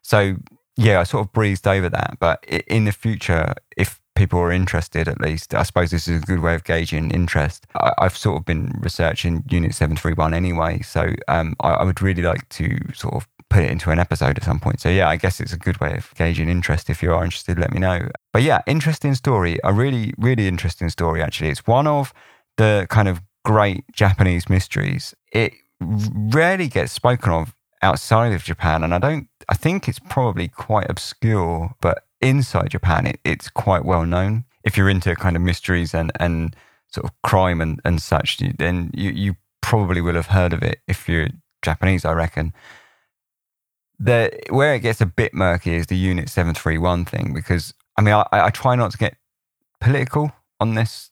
So yeah, I sort of breezed over that. But in the future, if people are interested, at least, I suppose this is a good way of gauging interest. I, have sort of been researching Unit 731 anyway. So um, I, I would really like to sort of put it into an episode at some point. So yeah, I guess it's a good way of gauging interest. If you are interested, let me know. But yeah, interesting story. A really, really interesting story. Actually, it's one of the kind of great Japanese mysteries. It rarely gets spoken of outside of Japan, and I don't. I think it's probably quite obscure, but inside Japan, it, it's quite well known. If you're into kind of mysteries and and sort of crime and, and such, then you, you probably will have heard of it if you're Japanese, I reckon. The, where it gets a bit murky is the Unit 731 thing, because I mean, I, I try not to get political on this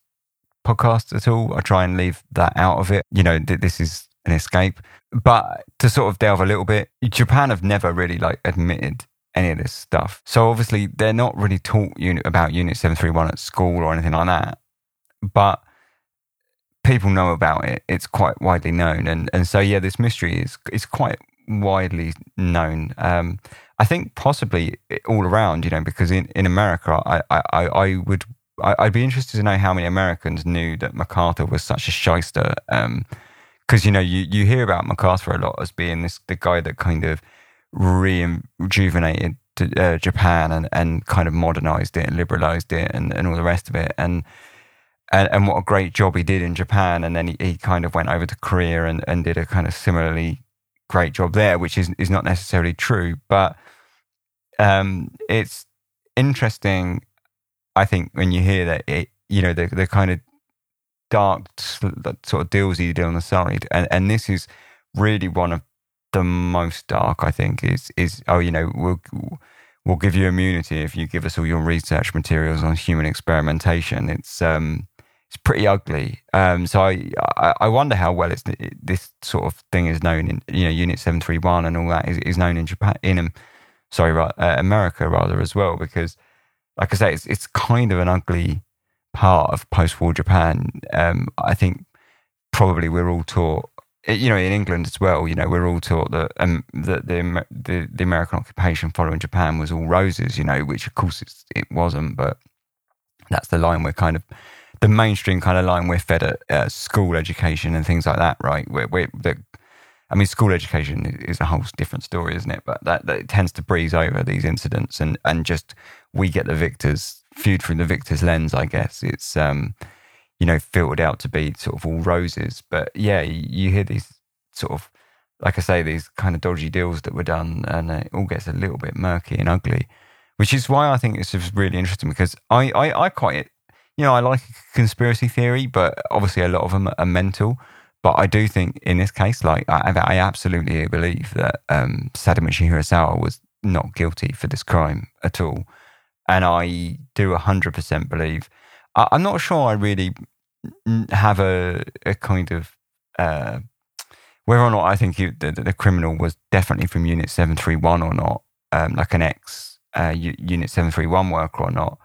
podcast at all. I try and leave that out of it. You know, this is an escape. But to sort of delve a little bit, Japan have never really like admitted any of this stuff. So obviously they're not really taught unit about Unit 731 at school or anything like that. But people know about it. It's quite widely known, and and so yeah, this mystery is is quite widely known. Um, I think possibly all around, you know, because in, in America, I, I, I would I, would be interested to know how many Americans knew that MacArthur was such a shyster. Because you know, you you hear about MacArthur a lot as being this the guy that kind of rejuvenated uh, Japan and and kind of modernized it and liberalized it and, and all the rest of it and and, and what a great job he did in Japan. And then he, he kind of went over to Korea and, and did a kind of similarly great job there, which is, is not necessarily true. But um, it's interesting, I think, when you hear that, it, you know, the, the kind of dark sort of deals he did on the side. And, and this is really one of the most dark, I think, is, is oh, you know, we'll, we'll give you immunity if you give us all your research materials on human experimentation. It's, um, it's pretty ugly. Um, so I, I, wonder how well it's this sort of thing is known in you know Unit Seven Three One and all that is, is known in Japan in um, sorry uh, America rather as well because like I say it's it's kind of an ugly part of post-war Japan. Um, I think probably we're all taught you know in England as well. You know we're all taught that um, that the, the the American occupation following Japan was all roses. You know which of course it wasn't, but that's the line we're kind of the mainstream kind of line we're fed at uh, school education and things like that, right? We're, we're, I mean, school education is a whole different story, isn't it? But that, that tends to breeze over these incidents, and and just we get the victors viewed through the victor's lens. I guess it's um, you know filtered out to be sort of all roses. But yeah, you hear these sort of like I say, these kind of dodgy deals that were done, and it all gets a little bit murky and ugly. Which is why I think this is really interesting because I, I, I quite you know, I like conspiracy theory, but obviously a lot of them are mental. But I do think in this case, like, I, I absolutely believe that um, Sadamichi Hirasawa was not guilty for this crime at all. And I do 100% believe. I, am not sure I really have a, a kind of. Uh, whether or not I think the, the, criminal was definitely from Unit 731 or not, um, like an ex uh, Unit 731 worker or not.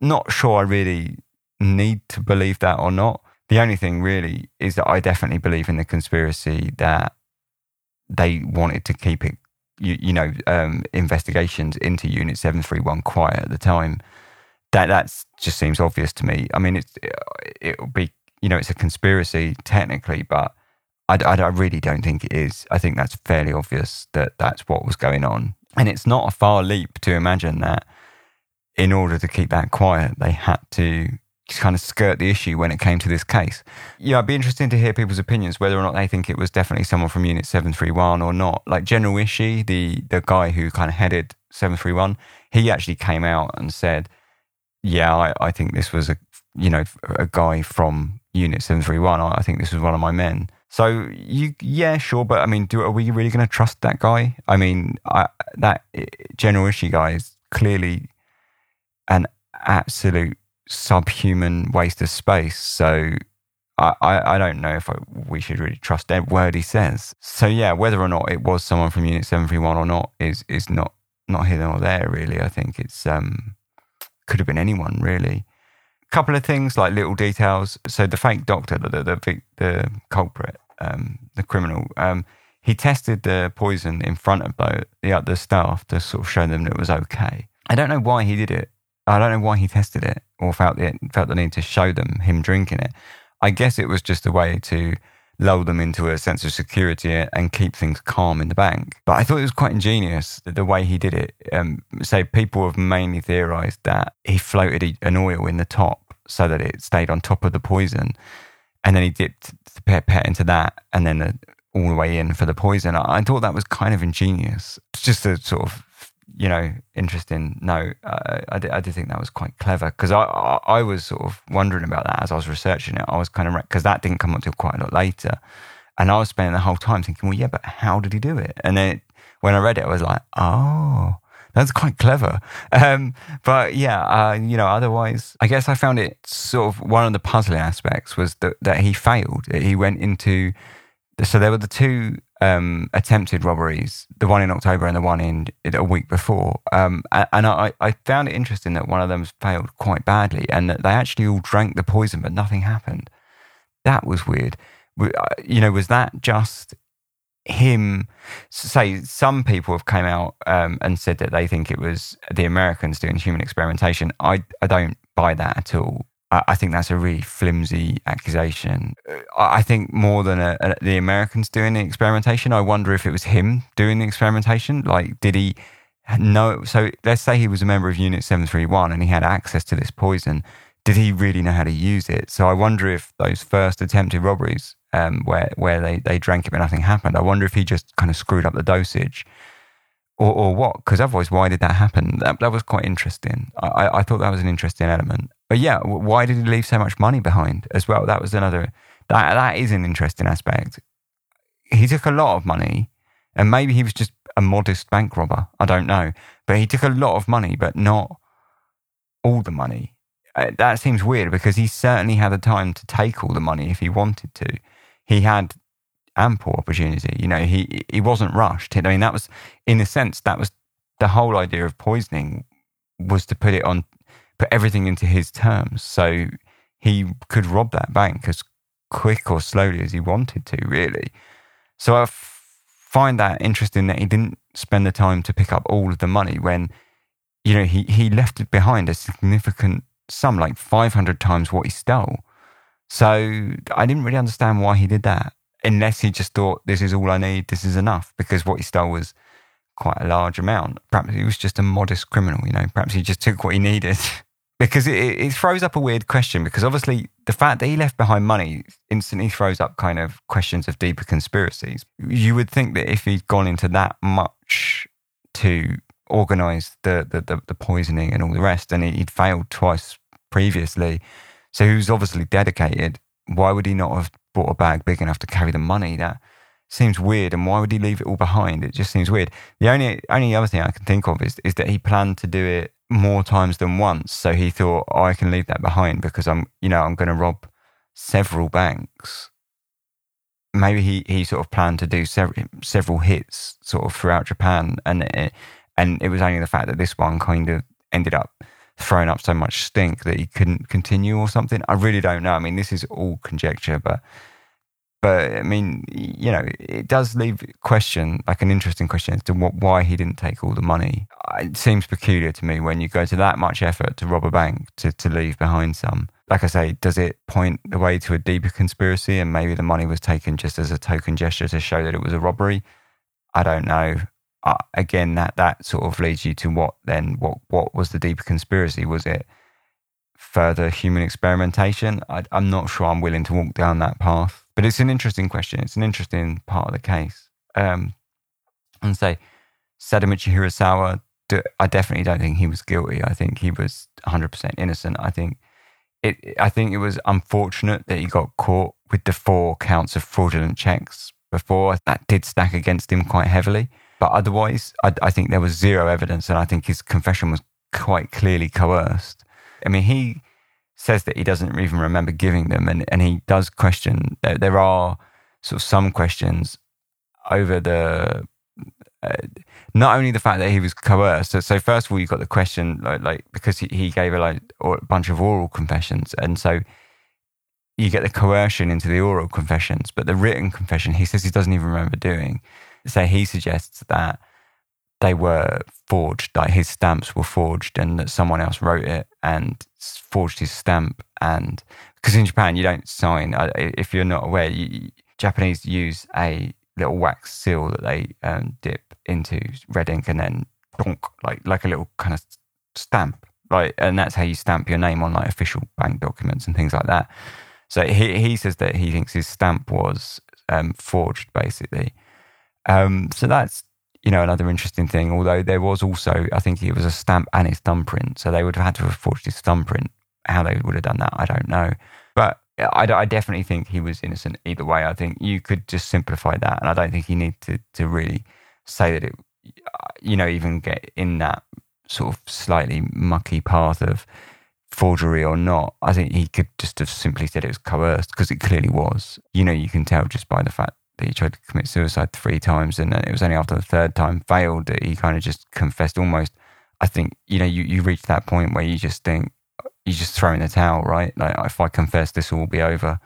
Not sure I really need to believe that or not. The only thing really is that I definitely believe in the conspiracy that they wanted to keep it, you, you know, um, investigations into Unit 731 quiet at the time. That that's just seems obvious to me. I mean, it's, it'll be, you know, it's a conspiracy technically, but I, I, I really don't think it is. I think that's fairly obvious that that's what was going on. And it's not a far leap to imagine that in order to keep that quiet, they had to kind of skirt the issue when it came to this case. Yeah, I'd be interested to hear people's opinions whether or not they think it was definitely someone from Unit 731 or not. Like General Ishii, the, the guy who kind of headed 731, he actually came out and said, yeah, I, I think this was a, you know, a guy from Unit 731. I, I think this was one of my men. So you, yeah, sure, but I mean, do are we really going to trust that guy? I mean, I, that eh, General Ishii guy is clearly an absolute subhuman waste of space. So I, I, I don't know if I, we should really trust every word he says. So yeah, whether or not it was someone from Unit 731 or not is is not not here nor there really. I think it's um could have been anyone really. A couple of things like little details. So the fake doctor, the the the, the culprit, um, the criminal, um, he tested the poison in front of the the other staff to sort of show them that it was okay. I don't know why he did it. I don't know why he tested it or felt the, felt the need to show them him drinking it. I guess it was just a way to lull them into a sense of security and keep things calm in the bank. But I thought it was quite ingenious the way he did it. Um, so people have mainly theorized that he floated an oil in the top so that it stayed on top of the poison. And then he dipped the pipette into that and then the, all the way in for the poison. I, I thought that was kind of ingenious. It's just a sort of you know, interesting note. Uh, I, did, I did think that was quite clever because I, I, I was sort of wondering about that as I was researching it. I was kind of because that didn't come up until quite a lot later, and I was spending the whole time thinking, well, yeah, but how did he do it? And then it, when I read it, I was like, oh, that's quite clever. Um, but yeah, uh, you know, otherwise, I guess I found it sort of one of the puzzling aspects was that that he failed. He went into so there were the two um, attempted robberies, the one in October and the one in a week before. Um, and I, I, found it interesting that one of them failed quite badly and that they actually all drank the poison, but nothing happened. That was weird. Uh, you know, was that just him? Say, some people have came out um, and said that they think it was the Americans doing human experimentation. I, I don't buy that at all. I think that's a really flimsy accusation. Uh, I think more than a, a, the Americans doing the experimentation, I wonder if it was him doing the experimentation. Like, did he know? So, let's say he was a member of Unit 731 and he had access to this poison. Did he really know how to use it? So, I wonder if those first attempted robberies, um, where where they, they drank it but nothing happened, I wonder if he just kind of screwed up the dosage or, or what? Because otherwise, why did that happen? That, that was quite interesting. I, I thought that was an interesting element. But yeah, why did he leave so much money behind as well? That was another. That that is an interesting aspect. He took a lot of money, and maybe he was just a modest bank robber. I don't know, but he took a lot of money, but not all the money. Uh, that seems weird because he certainly had the time to take all the money if he wanted to. He had ample opportunity. You know, he he wasn't rushed. I mean, that was in a sense that was the whole idea of poisoning was to put it on, put everything into his terms, so he could rob that bank as quick or slowly as he wanted to. Really, so I f- find that interesting that he didn't spend the time to pick up all of the money when, you know, he he left it behind a significant sum, like five hundred times what he stole. So I didn't really understand why he did that unless he just thought, this is all I need, this is enough, because what he stole was quite a large amount. Perhaps he was just a modest criminal, you know, perhaps he just took what he needed. because it, it throws up a weird question, because obviously the fact that he left behind money instantly throws up kind of questions of deeper conspiracies. You would think that if he'd gone into that much to organize the, the, the, the poisoning and all the rest, and he'd failed twice previously, so he was obviously dedicated. Why would he not have bought a bag big enough to carry the money. That seems weird. And why would he leave it all behind? It just seems weird. The only only other thing I can think of is is that he planned to do it more times than once. So he thought, oh, I can leave that behind because I'm, you know, I'm going to rob several banks. Maybe he, he sort of planned to do several several hits sort of throughout Japan, and it, and it was only the fact that this one kind of ended up throwing up so much stink that he couldn't continue or something. I really don't know. I mean, this is all conjecture, but but I mean, you know, it does leave question, like an interesting question as to what, why he didn't take all the money. It seems peculiar to me when you go to that much effort to rob a bank to, to leave behind some. Like I say, does it point the way to a deeper conspiracy and maybe the money was taken just as a token gesture to show that it was a robbery? I don't know uh, again, that that sort of leads you to what then? What what was the deeper conspiracy? Was it further human experimentation? I, am not sure. I'm willing to walk down that path, but it's an interesting question. It's an interesting part of the case. Um, and say Sadamichi Hirasawa. I definitely don't think he was guilty. I think he was 100% innocent. I think it. I think it was unfortunate that he got caught with the four counts of fraudulent checks before. That did stack against him quite heavily. But otherwise, I, I think there was zero evidence, and I think his confession was quite clearly coerced. I mean, he says that he doesn't even remember giving them, and, and he does question. There, there are sort of some questions over the uh, not only the fact that he was coerced. So, so first of all, you've got the question like, like because he, he gave a like a bunch of oral confessions, and so you get the coercion into the oral confessions, but the written confession he says he doesn't even remember doing. So he suggests that they were forged, like his stamps were forged, and that someone else wrote it and forged his stamp. And because in Japan, you don't sign, if you're not aware, you, Japanese use a little wax seal that they um, dip into red ink and then donk, like like a little kind of stamp, right? And that's how you stamp your name on like official bank documents and things like that. So he he says that he thinks his stamp was um, forged, basically. Um, so that's you know another interesting thing. Although there was also, I think it was a stamp and his thumbprint, so they would have had to have forged his thumbprint. How they would have done that, I don't know. But I, I definitely think he was innocent either way. I think you could just simplify that, and I don't think you need to to really say that it, you know, even get in that sort of slightly mucky path of forgery or not. I think he could just have simply said it was coerced because it clearly was. You know, you can tell just by the fact that he tried to commit suicide three times, and it was only after the third time failed that he kind of just confessed almost. I think you know you you reach that point where you just think you're just throw in the towel, right? Like if I confess, this will be over.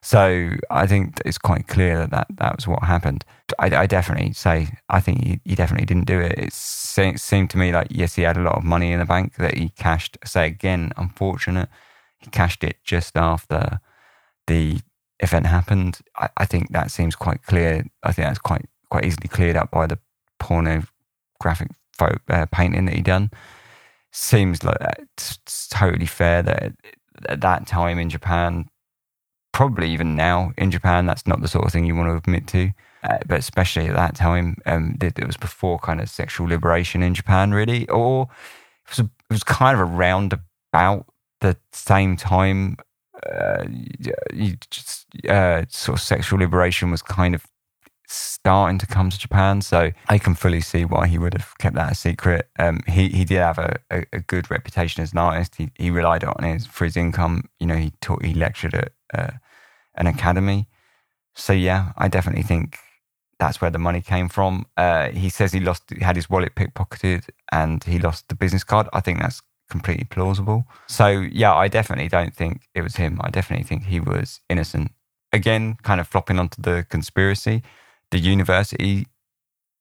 So I think it's quite clear that that, that was what happened. I, I definitely say I think he, he, definitely didn't do it. It seemed to me like yes, he had a lot of money in the bank that he cashed. Say again, unfortunate, he cashed it just after the event happened. I, I think that seems quite clear. I think that's quite quite easily cleared up by the pornographic uh, painting that he done seems like it's totally fair that at that time in Japan, probably even now in Japan, that's not the sort of thing you want to admit to. Uh, but especially at that time, um, it, it, was before kind of sexual liberation in Japan, really, or it was, a, it was kind of around about the same time. Uh, uh, sort of sexual liberation was kind of starting to come to Japan. So I can fully see why he would have kept that a secret. Um, he he did have a, a, a, good reputation as an artist. He he relied on it for his income. You know, he taught, he lectured at uh, an academy. So yeah, I definitely think that's where the money came from. Uh, he says he lost, had his wallet pickpocketed, and he lost the business card. I think that's completely plausible. So yeah, I definitely don't think it was him. I definitely think he was innocent. Again, kind of flopping onto the conspiracy the university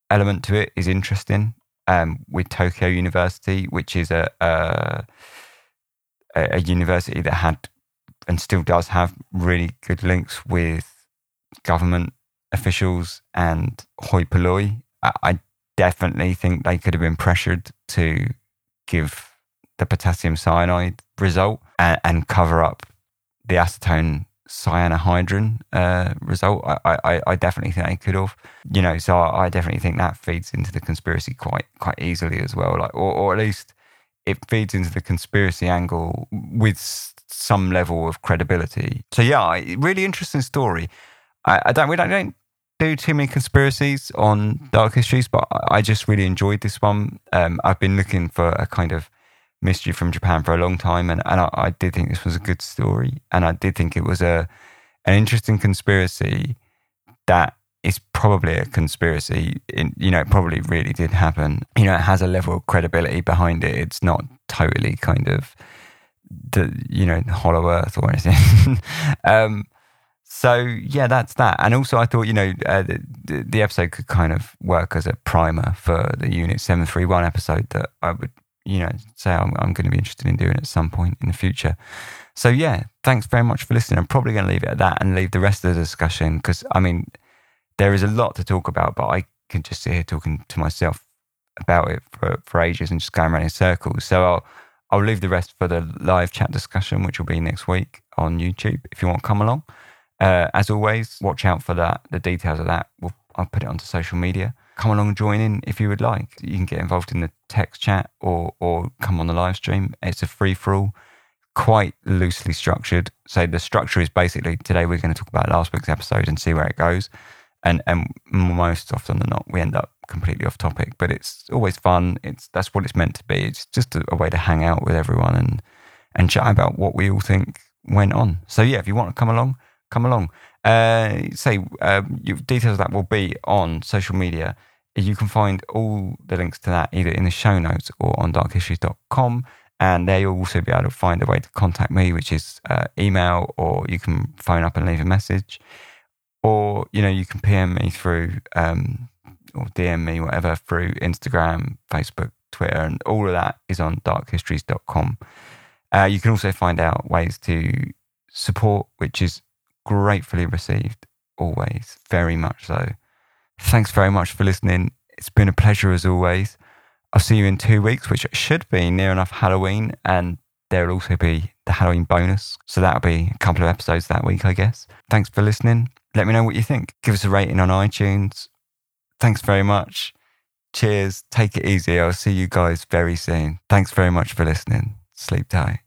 element to it is interesting. Um, with Tokyo University, which is a, a a university that had and still does have really good links with government officials and hoi polloi. I definitely think they could have been pressured to give the potassium cyanide result and, and cover up the acetone cyanohydrin uh, result. I, I, I definitely think they could have, you know. So I, definitely think that feeds into the conspiracy quite quite easily as well. Like, or, or at least it feeds into the conspiracy angle with some level of credibility. So yeah, really interesting story. I, I don't we don't, don't do too many conspiracies on dark histories, but I just really enjoyed this one. Um, I've been looking for a kind of mystery from Japan for a long time, and, and I, I, did think this was a good story, and I did think it was a an interesting conspiracy that is probably a conspiracy. You know, it probably really did happen. You know, it has a level of credibility behind it. It's not totally kind of the you know hollow earth or anything. um, so yeah, that's that. And also, I thought you know uh, the, the episode could kind of work as a primer for the Unit Seven Three One episode that I would you know, say I'm, I'm going to be interested in doing it at some point in the future. So yeah, thanks very much for listening. I'm probably going to leave it at that and leave the rest of the discussion because I mean, there is a lot to talk about, but I can just sit here talking to myself about it for, for ages and just going around in circles. So I'll I'll leave the rest for the live chat discussion, which will be next week on YouTube if you want to come along. Uh, as always, watch out for that. The details of that, we'll, I'll put it onto social media come along and join in if you would like. You can get involved in the text chat or or come on the live stream. It's a free for all, quite loosely structured. So the structure is basically today we're going to talk about last week's episode and see where it goes. And and most often than not, we end up completely off topic. But it's always fun. It's that's what it's meant to be. It's just a, a way to hang out with everyone and and chat about what we all think went on. So yeah, if you want to come along, come along. Uh, say um, details of that will be on social media. You can find all the links to that either in the show notes or on darkhistories.com. And there you'll also be able to find a way to contact me, which is uh, email, or you can phone up and leave a message, or you know you can PM me through um, or DM me whatever through Instagram, Facebook, Twitter, and all of that is on darkhistories.com. Uh, you can also find out ways to support, which is gratefully received. always, very much so. Thanks very much for listening. It's been a pleasure as always. I'll see you in two weeks, which should be near enough Halloween, and there'll also be the Halloween bonus. So that'll be a couple of episodes that week, I guess. Thanks for listening. Let me know what you think. Give us a rating on iTunes. Thanks very much. Cheers. Take it easy. I'll see you guys very soon. Thanks very much for listening. Sleep tight.